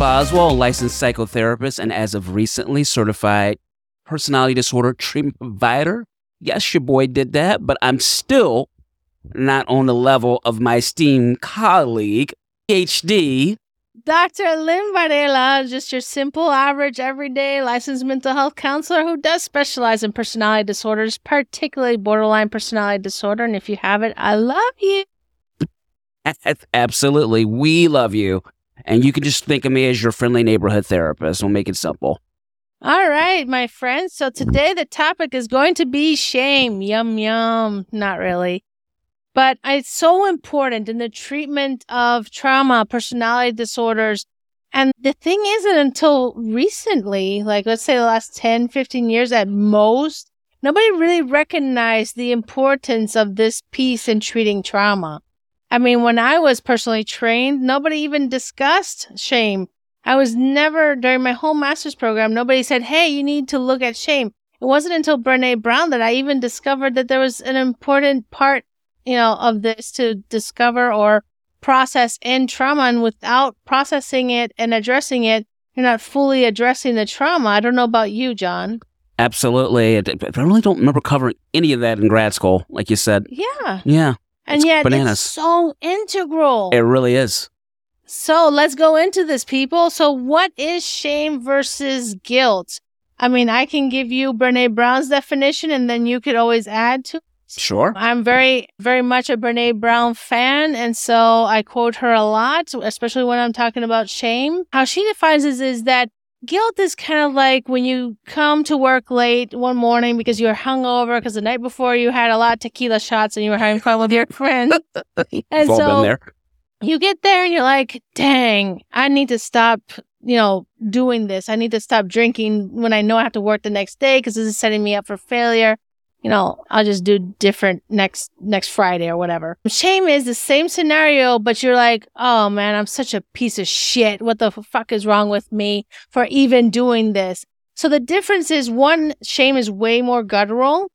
Boswell, licensed psychotherapist and as of recently certified personality disorder treatment provider. Yes, your boy did that, but I'm still not on the level of my esteemed colleague, PhD. Dr. Lynn Varela, just your simple, average, everyday licensed mental health counselor who does specialize in personality disorders, particularly borderline personality disorder. And if you have it, I love you. Absolutely. We love you. And you can just think of me as your friendly neighborhood therapist. We'll make it simple. All right, my friends. So today the topic is going to be shame. Yum, yum. Not really. But it's so important in the treatment of trauma, personality disorders. And the thing isn't until recently, like let's say the last 10, 15 years at most, nobody really recognized the importance of this piece in treating trauma. I mean, when I was personally trained, nobody even discussed shame. I was never, during my whole master's program, nobody said, Hey, you need to look at shame. It wasn't until Brene Brown that I even discovered that there was an important part, you know, of this to discover or process in trauma. And without processing it and addressing it, you're not fully addressing the trauma. I don't know about you, John. Absolutely. I really don't remember covering any of that in grad school, like you said. Yeah. Yeah. And It's yet bananas. it's so integral. It really is. So let's go into this, people. So, what is shame versus guilt? I mean, I can give you Brene Brown's definition and then you could always add to. Sure. I'm very, very much a Brene Brown fan. And so I quote her a lot, especially when I'm talking about shame. How she defines it is that guilt is kind of like when you come to work late one morning because you're hungover because the night before you had a lot of tequila shots and you were having fun with your friends. and so been there. you get there and you're like, dang, I need to stop, you know, doing this. I need to stop drinking when I know I have to work the next day because this is setting me up for failure. You know, I'll just do different next, next Friday or whatever. Shame is the same scenario, but you're like, oh man, I'm such a piece of shit. What the fuck is wrong with me for even doing this? So the difference is one, shame is way more guttural.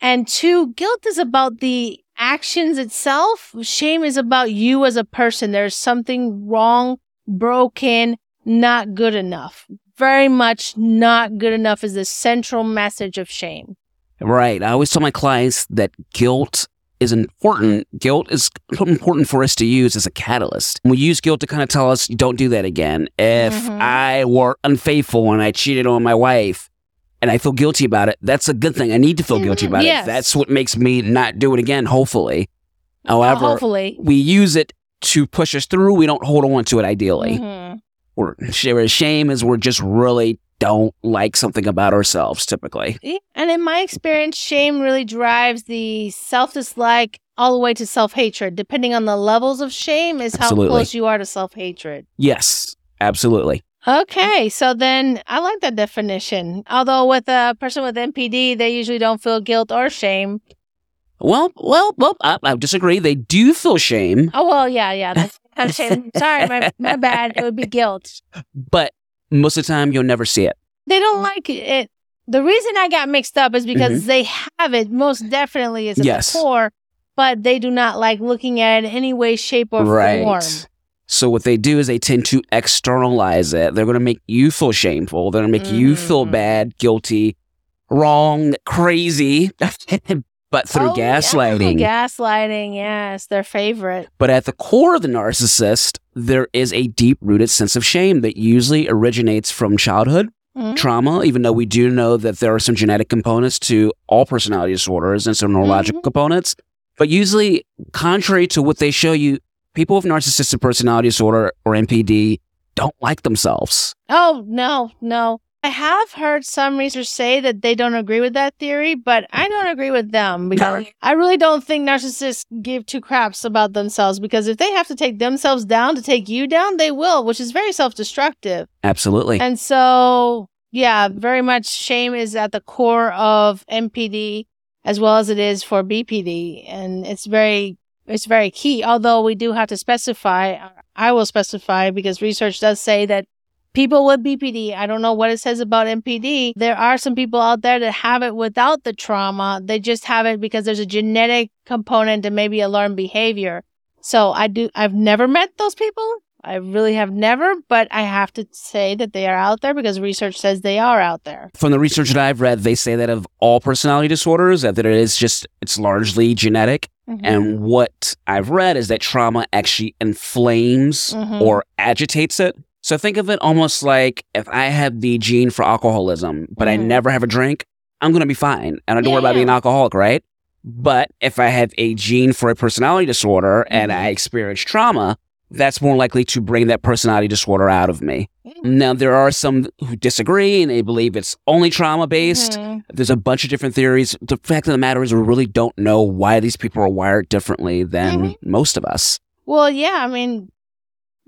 And two, guilt is about the actions itself. Shame is about you as a person. There's something wrong, broken, not good enough. Very much not good enough is the central message of shame. Right. I always tell my clients that guilt is important. Guilt is important for us to use as a catalyst. We use guilt to kind of tell us, don't do that again. If Mhm. I were unfaithful and I cheated on my wife and I feel guilty about it, that's a good thing. I need to feel guilty Mhm, about yes. it. That's what makes me not do it again, hopefully. However, hopefully. we use it to push us through. We don't hold on to it ideally. Mhm. Or shame is we're just really don't like something about ourselves typically. And in my experience, shame really drives the self dislike all the way to self hatred. Depending on the levels of shame, is Absolutely. how close you are to self hatred. Yes, absolutely. Okay, so then I like that definition. Although with a person with NPD, they usually don't feel guilt or shame. Well, well, well, I, I disagree. They do feel shame, Oh well, yeah, yeah, that's not shame. Sorry, my my bad. It would be guilt. but most of the time you'll never see it. They don't like it. The reason I got mixed up is because Mhm. they have it most definitely is at Yes. core, but they do not like looking at it in any way, shape, or form. So what they do is they tend to externalize it. They're going to make you feel shameful. They're going to make you feel Mm. bad, guilty, wrong, crazy, but through Oh, yeah, gaslighting. gaslighting, yes, their favorite. But at the core of the narcissist, there is a deep rooted sense of shame that usually originates from childhood Mhm. trauma, even though we do know that there are some genetic components to all personality disorders and some neurological Mhm. components. But usually, contrary to what they show you, people with narcissistic personality disorder or NPD don't like themselves. Oh, no, no. I have heard some researchers say that they don't agree with that theory, but I don't agree with them because I really don't think narcissists give two craps about themselves because if they have to take themselves down to take you down, they will, which is very self destructive. Absolutely. And so, yeah, very much shame is at the core of NPD as well as it is for BPD. And it's very, it's very key. Although we do have to specify, I will specify because research does say that people with BPD, I don't know what it says about NPD. There are some people out there that have it without the trauma. They just have it because there's a genetic component and maybe a learned behavior. So I do, I've never met those people, I really have never, but I have to say that they are out there because research says they are out there. From the research that I've read, they say that of all personality disorders, that it is just, it's largely genetic. Mhm. And what I've read is that trauma actually inflames Mhm. or agitates it. So think of it almost like if I have the gene for alcoholism, but I Mhm. never have a drink, I'm going to be fine. And I don't Yeah, worry about yeah. being an alcoholic, right? But if I have a gene for a personality disorder and Mhm. I experience trauma, that's more likely to bring that personality disorder out of me. Mhm. Now, there are some who disagree and they believe it's only trauma based. Mhm. There's a bunch of different theories. The fact of the matter is, we really don't know why these people are wired differently than most of us. Well, yeah, I mean,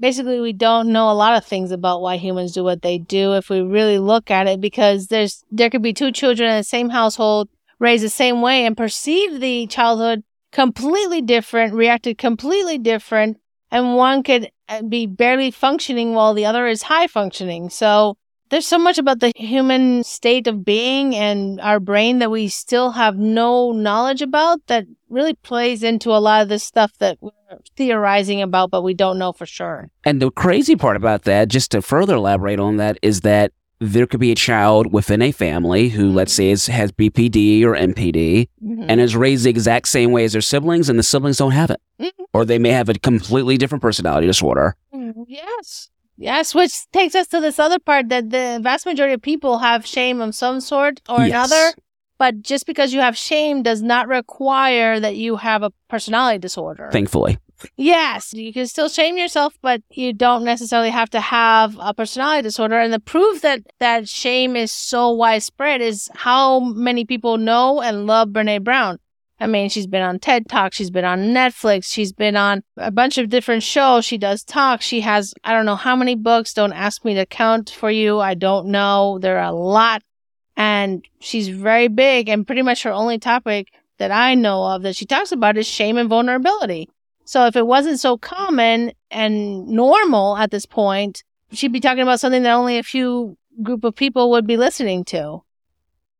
basically, we don't know a lot of things about why humans do what they do if we really look at it, because there's there could be two children in the same household raised the same way and perceive the childhood completely different, reacted completely different, and one could uh, be barely functioning while the other is high functioning. So there's so much about the human state of being and our brain that we still have no knowledge about that really plays into a lot of this stuff that we're theorizing about, but we don't know for sure. And the crazy part about that, just to further elaborate on that, is that there could be a child within a family who, let's say, is, has BPD or NPD and is raised the exact same way as their siblings, and the siblings don't have it. Mhm. Or they may have a completely different personality disorder. Mhm. Yes. Yes, which takes us to this other part that the vast majority of people have shame of some sort or Yes. another. But just because you have shame does not require that you have a personality disorder. Thankfully. Yes, you can still shame yourself, but you don't necessarily have to have a personality disorder. And the proof that that shame is so widespread is how many people know and love Brene Brown. I mean, she's been on TED Talk, she's been on Netflix, she's been on a bunch of different shows. She does talk. She has I don't know how many books. Don't ask me to count for you. I don't know. There are a lot. And she's very big and pretty much her only topic that I know of that she talks about is shame and vulnerability. So if it wasn't so common and normal at this point, she'd be talking about something that only a few group of people would be listening to.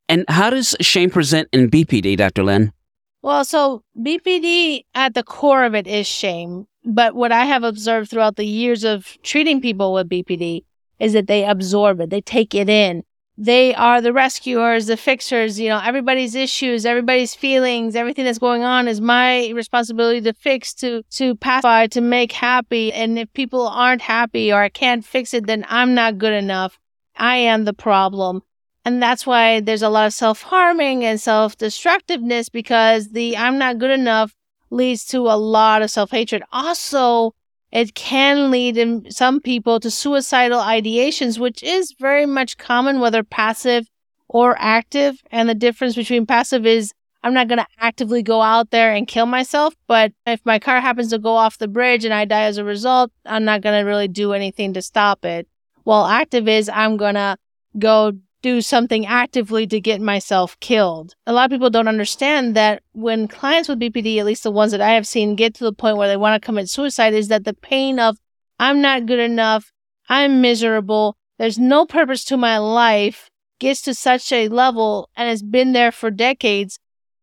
And how does shame present in BPD, Dr. Lynn? Well, so BPD at the core of it is shame. But what I have observed throughout the years of treating people with BPD is that they absorb it, they take it in. They are the rescuers, the fixers, you know, everybody's issues, everybody's feelings, everything that's going on is my responsibility to fix, to, to pacify, to make happy. And if people aren't happy or I can't fix it, then I'm not good enough. I am the problem. And that's why there's a lot of self harming and self destructiveness because the I'm not good enough leads to a lot of self hatred. Also, it can lead in some people to suicidal ideations, which is very much common, whether passive or active. And the difference between passive is I'm not going to actively go out there and kill myself, but if my car happens to go off the bridge and I die as a result, I'm not going to really do anything to stop it. While active is I'm going to go do something actively to get myself killed. A lot of people don't understand that when clients with BPD, at least the ones that I have seen, get to the point where they want to commit suicide, is that the pain of, I'm not good enough, I'm miserable, there's no purpose to my life, gets to such a level and has been there for decades.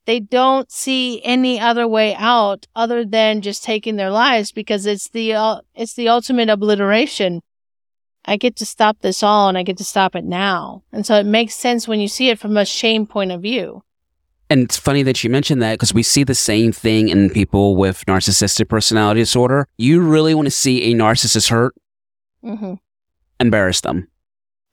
They don't see any other way out other than just taking their lives because it's the uh, it's the ultimate obliteration. I get to stop this all and I get to stop it now. And so it makes sense when you see it from a shame point of view. And it's funny that you mentioned that because we see the same thing in people with narcissistic personality disorder. You really want to see a narcissist hurt, Mm-hmm. embarrass them,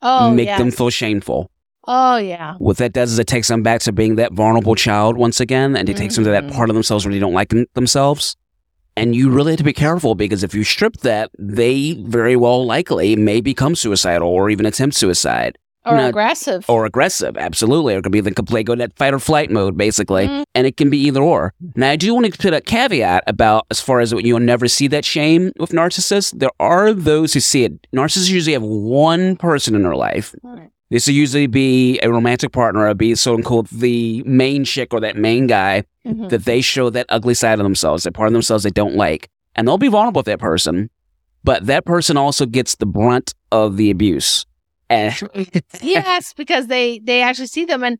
Oh, make them feel shameful. Oh, yeah. What that does is it takes them back to being that vulnerable child once again, and it takes them to that Mhm. part of themselves where they don't like them- themselves. And you really have to be careful because if you strip that, they very well likely may become suicidal or even attempt suicide Or No, aggressive. or aggressive. Absolutely. Or it could be the complete go that fight or flight mode, basically. Mhm. And it can be either or. Now, I do want to put a caveat about as far as you'll never see that shame with narcissists. There are those who see it. Narcissists usually have one person in their life. Right. This will usually be a romantic partner, or be so called the main chick or that main guy Mhm. that they show that ugly side of themselves, that part of themselves they don't like. And they'll be vulnerable with that person, but that person also gets the brunt of the abuse. And yes, because they they actually see them and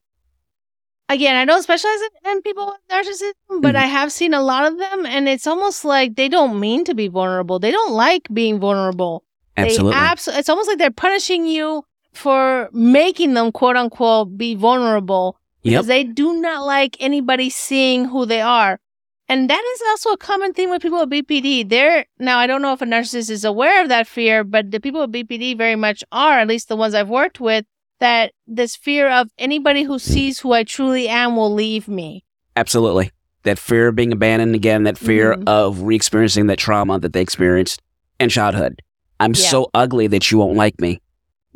again, I don't specialize in, in people with narcissism, but Mhm. I have seen a lot of them, and it's almost like they don't mean to be vulnerable. They don't like being vulnerable. Absolutely. They abso- it's almost like they're punishing you for making them quote unquote be vulnerable yep. because they do not like anybody seeing who they are. And that is also a common thing with people with BPD. They're now I don't know if a narcissist is aware of that fear, but the people with BPD very much are, at least the ones I've worked with, that this fear of anybody who sees who I truly am will leave me. Absolutely. That fear of being abandoned again, that fear Mhm. of re experiencing that trauma that they experienced in childhood. I'm Yeah. so ugly that you won't like me.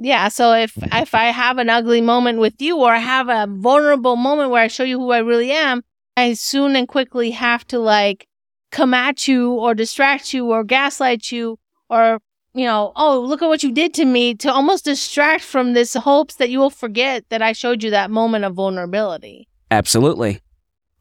Yeah, so if if I have an ugly moment with you or I have a vulnerable moment where I show you who I really am, I soon and quickly have to like come at you or distract you or gaslight you or you know, oh, look at what you did to me to almost distract from this hopes that you will forget that I showed you that moment of vulnerability. Absolutely.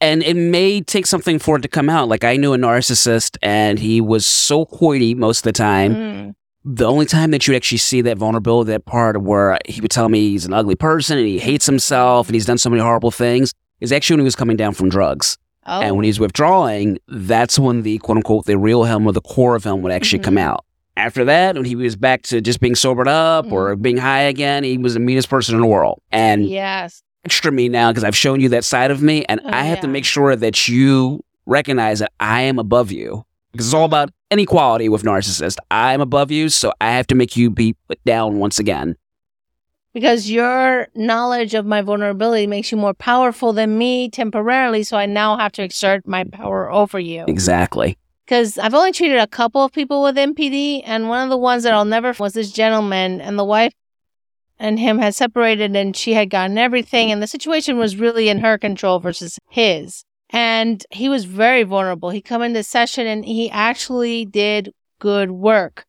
And it may take something for it to come out. Like I knew a narcissist and he was so hoity most of the time. Mm. The only time that you'd actually see that vulnerability, that part where he would tell me he's an ugly person and he hates himself and he's done so many horrible things, is actually when he was coming down from drugs. Oh, And when he's withdrawing, that's when the quote unquote the real him or the core of him would actually come Mhm. out. After that, when he was back to just being sobered up or Mm-hmm. being high again, he was the meanest person in the world. And yes. extra me now because I've shown you that side of me, and Oh, I have to make sure that you recognize that I am above you. Because it's all about inequality with narcissists. I'm above you, so I have to make you be put down once again. Because your knowledge of my vulnerability makes you more powerful than me temporarily, so I now have to exert my power over you. Exactly. because I've only treated a couple of people with NPD, and one of the ones that I'll never was this gentleman, and the wife and him had separated, and she had gotten everything, and the situation was really in her control versus his. And he was very vulnerable. He come into session and he actually did good work,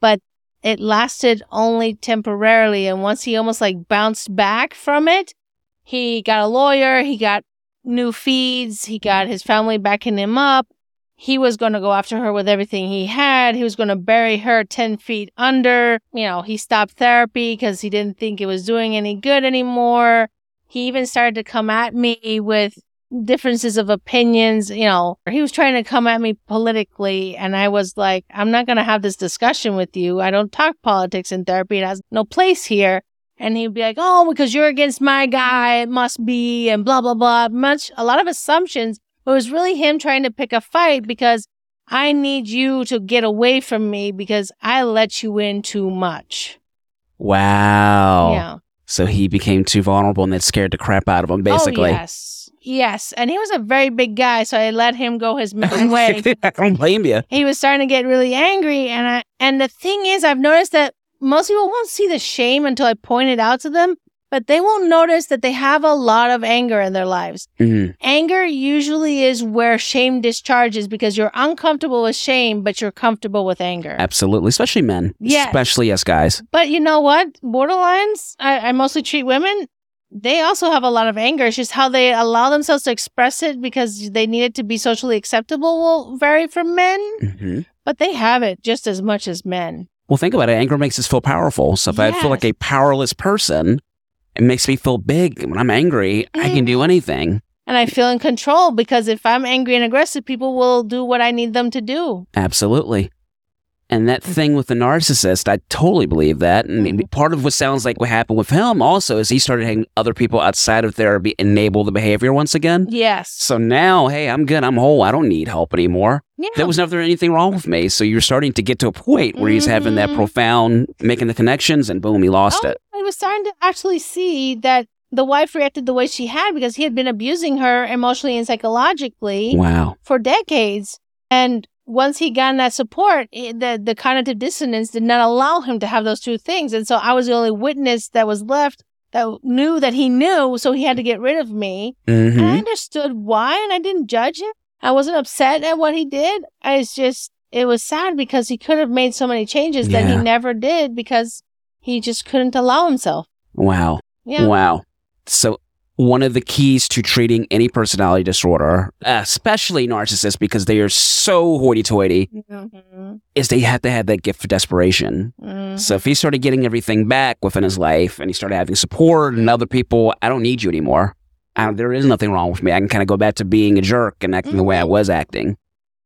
but it lasted only temporarily. And once he almost like bounced back from it, he got a lawyer, he got new feeds, he got his family backing him up he was going to go after her with everything he had. He was going to bury her 10 feet under. You know, he stopped therapy because he didn't think it was doing any good anymore. He even started to come at me with differences of opinions. You know, he was trying to come at me politically. And I was like, I'm not going to have this discussion with you. I don't talk politics in therapy. It has no place here. And he'd be like, oh, because you're against my guy, it must be, and blah, blah, blah. Much, a lot of assumptions it was really him trying to pick a fight because I need you to get away from me because I let you in too much. Wow. Yeah. So he became too vulnerable and that scared the crap out of him, oh, basically. Oh, yes. Yes. And he was a very big guy, so I let him go his own way. I don't blame you. he was starting to get really angry and I and the thing is I've noticed that most people won't see the shame until I point it out to them, but they won't notice that they have a lot of anger in their lives. Mhm. Anger usually is where shame discharges because you're uncomfortable with shame, but you're comfortable with anger. Absolutely. Especially men. Yeah, Especially us guys. But you know what? Borderlines, I, I mostly treat women. They also have a lot of anger. It's just how they allow themselves to express it because they need it to be socially acceptable will vary from men, hmm but they have it just as much as men. Well, think about it. Anger makes us feel powerful. So if I feel like a powerless person, it makes me feel big. When I'm angry, I can Mm. do anything. And I feel in control because if I'm angry and aggressive, people will do what I need them to do. Absolutely. And that thing with the narcissist, I totally believe that. And Mhm. part of what sounds like what happened with him also is he started having other people outside of therapy enable the behavior once again. Yes. So now, hey, I'm good. I'm whole. I don't need help anymore. Yeah. There was never anything wrong with me. So you're starting to get to a point where he's having that Mhm. profound, making the connections, and boom, he lost Oh, it. I was starting to actually see that the wife reacted the way she had because he had been abusing her emotionally and psychologically Wow. for decades. And once he got that support, the the cognitive dissonance did not allow him to have those two things. And so I was the only witness that was left that knew that he knew, so he had to get rid of me. hmm I understood why, and I didn't judge him. I wasn't upset at what he did. I was just, it was sad because he could have made so many changes that he never did because he just couldn't allow himself. Wow. Yeah. Wow. So, one of the keys to treating any personality disorder, especially narcissists, because they are so hoity toity, Mhm. is they have to have that gift for desperation. Mhm. So, if he started getting everything back within his life and he started having support and other people, I don't need you anymore. I, there is nothing wrong with me. I can kind of go back to being a jerk and acting mm-hmm. the way I mm-hmm. was acting.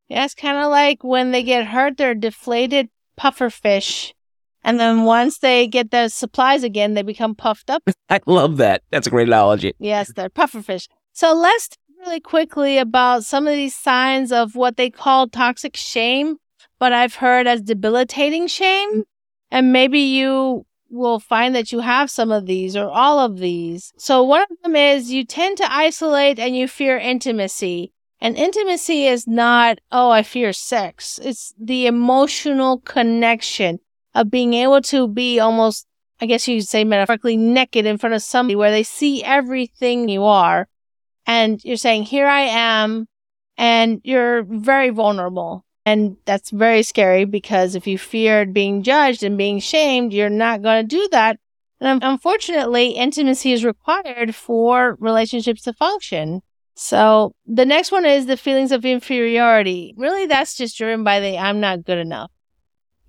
Yeah, it's kind of like when they get hurt, they're deflated puffer fish. And then once they get the supplies again, they become puffed up. I love that. That's a great analogy. Yes, they're pufferfish. So let's really quickly about some of these signs of what they call toxic shame, but I've heard as debilitating shame. And maybe you will find that you have some of these or all of these. So one of them is you tend to isolate and you fear intimacy. And intimacy is not, oh, I fear sex. It's the emotional connection of being able to be almost, I guess you'd say metaphorically naked in front of somebody where they see everything you are. And you're saying, here I am. And you're very vulnerable. And that's very scary because if you feared being judged and being shamed, you're not going to do that. And unfortunately, intimacy is required for relationships to function. So the next one is the feelings of inferiority. Really, that's just driven by the I'm not good enough.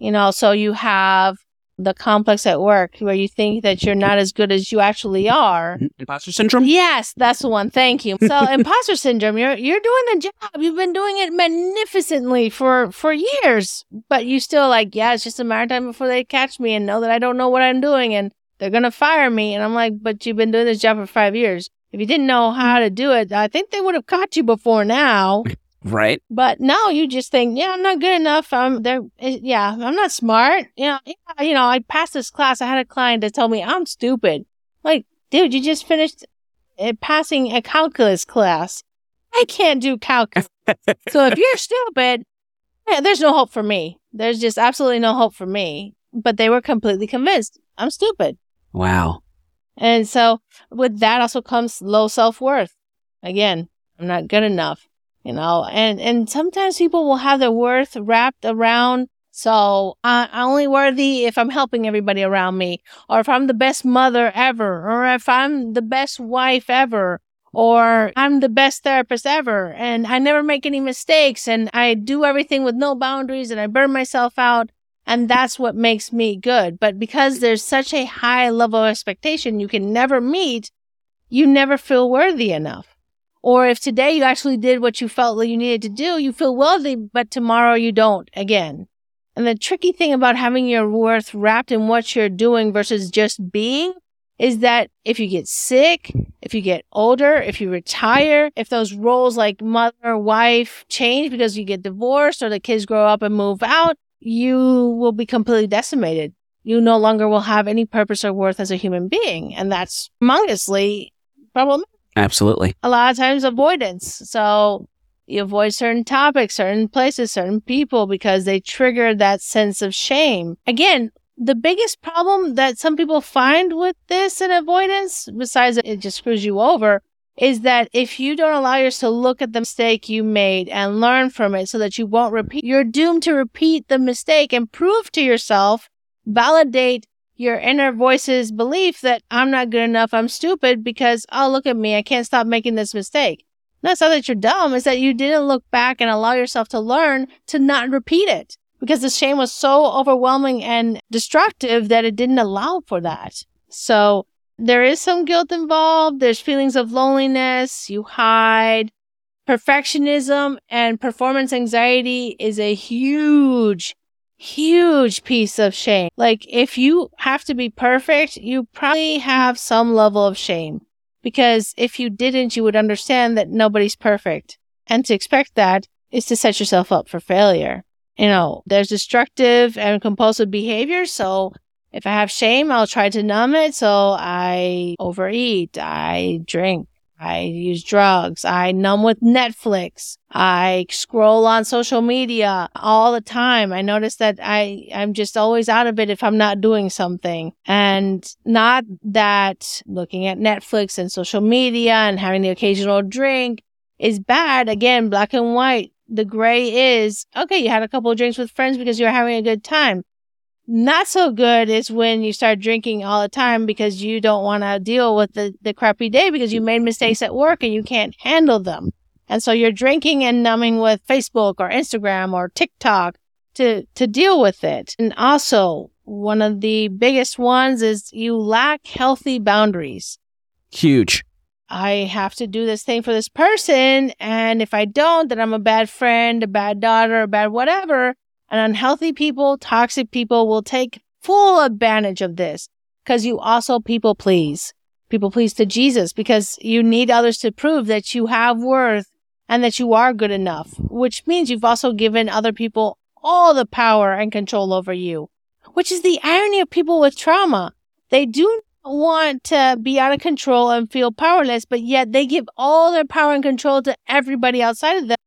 You know, so you have the complex at work where you think that you're not as good as you actually are. Imposter syndrome? Yes, that's the one. Thank you. So imposter syndrome, you're you're doing the job. You've been doing it magnificently for for years, but you still like, yeah, it's just a matter of time before they catch me and know that I don't know what I'm doing and they're going to fire me and I'm like, but you've been doing this job for 5 years. If you didn't know how to do it, I think they would have caught you before now. Right. But now you just think, yeah, I'm not good enough. I'm there. Eh, yeah, I'm not smart. You know, yeah, you know, I passed this class. I had a client that told me I'm stupid. Like, dude, you just finished uh, passing a calculus class. I can't do calculus. so if you're stupid, yeah, there's no hope for me. There's just absolutely no hope for me. But they were completely convinced I'm stupid. Wow. And so with that also comes low self worth. Again, I'm not good enough you know, and, and sometimes people will have their worth wrapped around. So I, I'm only worthy if I'm helping everybody around me, or if I'm the best mother ever, or if I'm the best wife ever, or I'm the best therapist ever, and I never make any mistakes, and I do everything with no boundaries, and I burn myself out. And that's what makes me good. But because there's such a high level of expectation you can never meet, you never feel worthy enough. Or if today you actually did what you felt that you needed to do, you feel wealthy, but tomorrow you don't again. And the tricky thing about having your worth wrapped in what you're doing versus just being is that if you get sick, if you get older, if you retire, if those roles like mother, wife change because you get divorced or the kids grow up and move out, you will be completely decimated. You no longer will have any purpose or worth as a human being. And that's humongously problematic. Absolutely. A lot of times avoidance. So you avoid certain topics, certain places, certain people because they trigger that sense of shame. Again, the biggest problem that some people find with this and avoidance, besides it just screws you over, is that if you don't allow yourself to look at the mistake you made and learn from it so that you won't repeat, you're doomed to repeat the mistake and prove to yourself, validate your inner voice's belief that I'm not good enough, I'm stupid because, oh, look at me, I can't stop making this mistake. That's Not that you're dumb, it's that you didn't look back and allow yourself to learn to not repeat it because the shame was so overwhelming and destructive that it didn't allow for that. So there is some guilt involved. There's feelings of loneliness. You hide. Perfectionism and performance anxiety is a huge huge piece of shame. Like if you have to be perfect, you probably have some level of shame because if you didn't, you would understand that nobody's perfect. And to expect that is to set yourself up for failure. You know, there's destructive and compulsive behavior. So if I have shame, I'll try to numb it. So I overeat, I drink, I use drugs. I numb with Netflix. I scroll on social media all the time. I notice that I, I'm just always out of it if I'm not doing something. And not that looking at Netflix and social media and having the occasional drink is bad. Again, black and white. The gray is, okay, you had a couple of drinks with friends because you're having a good time. Not so good is when you start drinking all the time because you don't want to deal with the, the crappy day because you made mistakes at work and you can't handle them. And so you're drinking and numbing with Facebook or Instagram or TikTok to, to deal with it. And also one of the biggest ones is you lack healthy boundaries. Huge. I have to do this thing for this person. And if I don't, then I'm a bad friend, a bad daughter, a bad whatever. And unhealthy people, toxic people will take full advantage of this because you also people please. People please to Jesus because you need others to prove that you have worth and that you are good enough, which means you've also given other people all the power and control over you, which is the irony of people with trauma. They do want to be out of control and feel powerless, but yet they give all their power and control to everybody outside of them.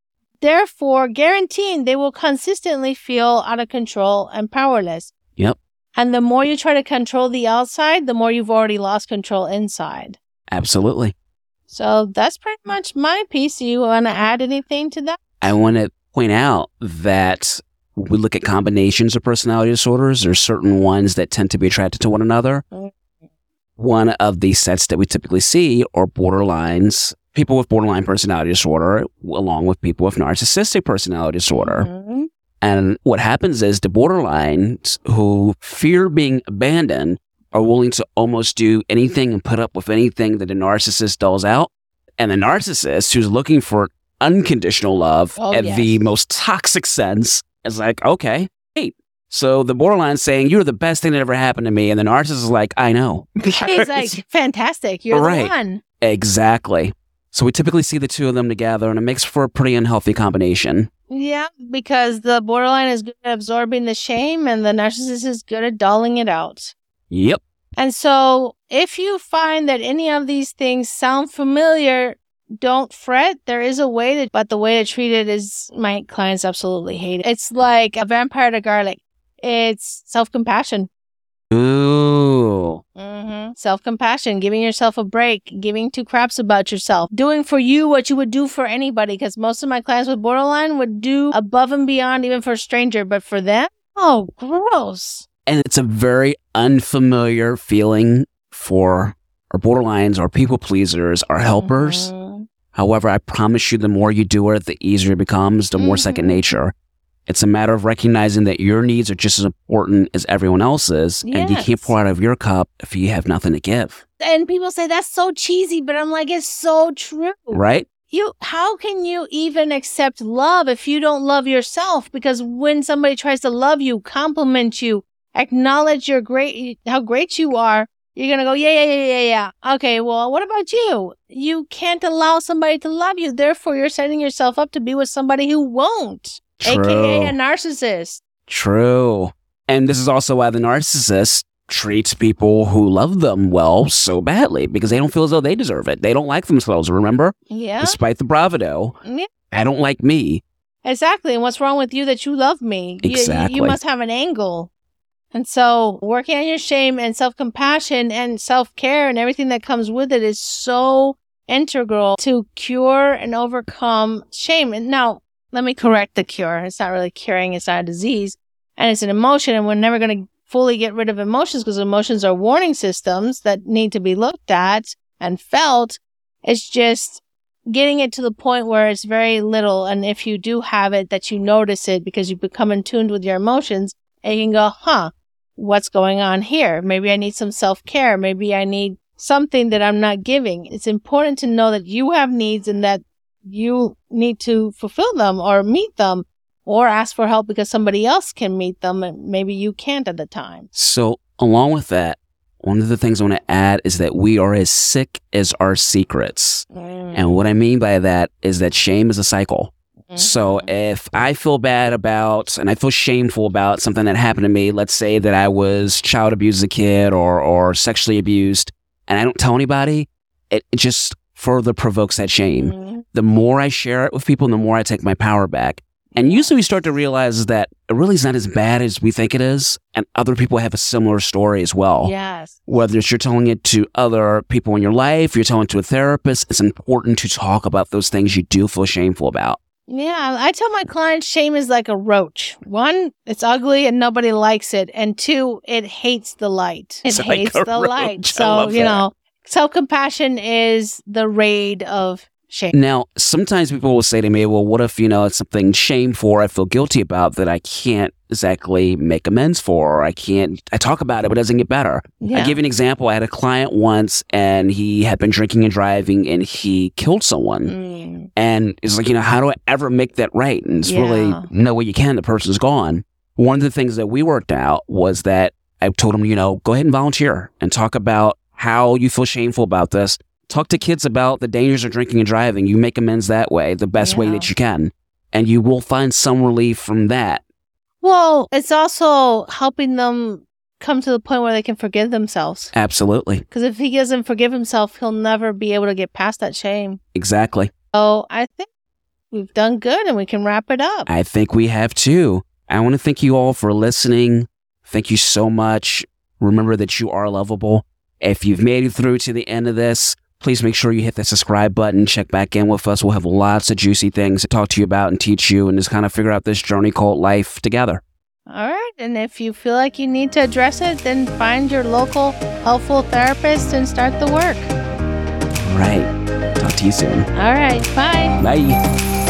Therefore, guaranteeing they will consistently feel out of control and powerless. Yep. And the more you try to control the outside, the more you've already lost control inside. Absolutely. So that's pretty much my piece. Do you want to add anything to that? I want to point out that we look at combinations of personality disorders. There's certain ones that tend to be attracted to one another. Mhm. One of the sets that we typically see are borderlines, people with borderline personality disorder, along with people with narcissistic personality disorder. Mhm. And what happens is the borderlines who fear being abandoned are willing to almost do anything and put up with anything that the narcissist doles out. And the narcissist who's looking for unconditional love Oh, at yes. the most toxic sense is like, okay, hey. So the borderline's saying, you're the best thing that ever happened to me. And the narcissist is like, I know. He's like, fantastic. You're Right. the one. exactly. So we typically see the two of them together and it makes for a pretty unhealthy combination. Yeah, because the borderline is good at absorbing the shame and the narcissist is good at dulling it out. Yep. And so if you find that any of these things sound familiar, don't fret. There is a way to, but the way to treat it is my clients absolutely hate it. It's like a vampire to garlic. It's self compassion. Ooh. Mm-hmm. Self compassion, giving yourself a break, giving two craps about yourself, doing for you what you would do for anybody. Because most of my clients with borderline would do above and beyond, even for a stranger. But for them, oh, gross. And it's a very unfamiliar feeling for our borderlines, our people pleasers, our helpers. Mhm. However, I promise you, the more you do it, the easier it becomes, the more second Mhm. nature. It's a matter of recognizing that your needs are just as important as everyone else's, and you can't pour out of your cup if you have nothing to give, And people say that's so cheesy, but I'm like, it's so true. right? You, how can you even accept love if you don't love yourself? Because when somebody tries to love you, compliment you, acknowledge your great, how great you are, you're going to go, yeah, yeah, yeah, yeah, yeah. Okay. Well, what about you? You can't allow somebody to love you. Therefore, you're setting yourself up to be with somebody who won't, True. aka a narcissist. True. And this is also why the narcissist treats people who love them well so badly because they don't feel as though they deserve it. They don't like themselves, remember? Yeah. Despite the bravado. Yeah. I don't like me. Exactly. And what's wrong with you that you love me? You- You, Exactly. you must have an angle. And so working on your shame and self compassion and self care and everything that comes with it is so integral to cure and overcome shame. And now let me correct the cure. It's not really curing. It's not a disease and it's an emotion. And we're never going to fully get rid of emotions because emotions are warning systems that need to be looked at and felt. It's just getting it to the point where it's very little. And if you do have it, that you notice it because you become in tuned with your emotions and you can go, huh, what's going on here? Maybe I need some self care. Maybe I need something that I'm not giving. It's important to know that you have needs and that you need to fulfill them or meet them or ask for help because somebody else can meet them and maybe you can't at the time. So, along with that, one of the things I want to add is that we are as sick as our secrets. Mm. And what I mean by that is that shame is a cycle. So mm-hmm. if I feel bad about and I feel shameful about something that happened to me, let's say that I was child abused as a kid or or sexually abused, and I don't tell anybody, it, it just further provokes that shame. Mhm. The more I share it with people, the more I take my power back. And usually we start to realize that it really is not as bad as we think it is, and other people have a similar story as well Yes. whether it's you're telling it to other people in your life, you're telling it to a therapist, it's important to talk about those things you do feel shameful about. Yeah, I tell my clients shame is like a roach. One, it's ugly and nobody likes it. And two, it hates the light. It hates the roach. light. So, you that. know, self compassion is the raid of shame. Now, sometimes people will say to me, well, what if, you know, it's something shameful or I feel guilty about that I can't exactly make amends for. Or I can't, I talk about it, but it doesn't get better. Yeah. I give you an example. I had a client once and he had been drinking and driving and he killed someone. Mm, And it's like, you know, how do I ever make that right? And it's Yeah. really no way you can. The person's gone. One of the things that we worked out was that I told him, you know, go ahead and volunteer and talk about how you feel shameful about this. Talk to kids about the dangers of drinking and driving. You make amends that way, the best way that you can. And you will find some relief from that. Well, it's also helping them come to the point where they can forgive themselves. Absolutely. Because if he doesn't forgive himself, he'll never be able to get past that shame. Exactly. So I think we've done good and we can wrap it up. I think we have too. I want to thank you all for listening. Thank you so much. Remember that you are lovable. If you've made it through to the end of this, please make sure you hit the subscribe button. Check back in with us. We'll have lots of juicy things to talk to you about and teach you and just kind of figure out this journey called life together. All right. And if you feel like you need to address it, then find your local helpful therapist and start the work. All right. Talk to you soon. All right. Bye. Bye.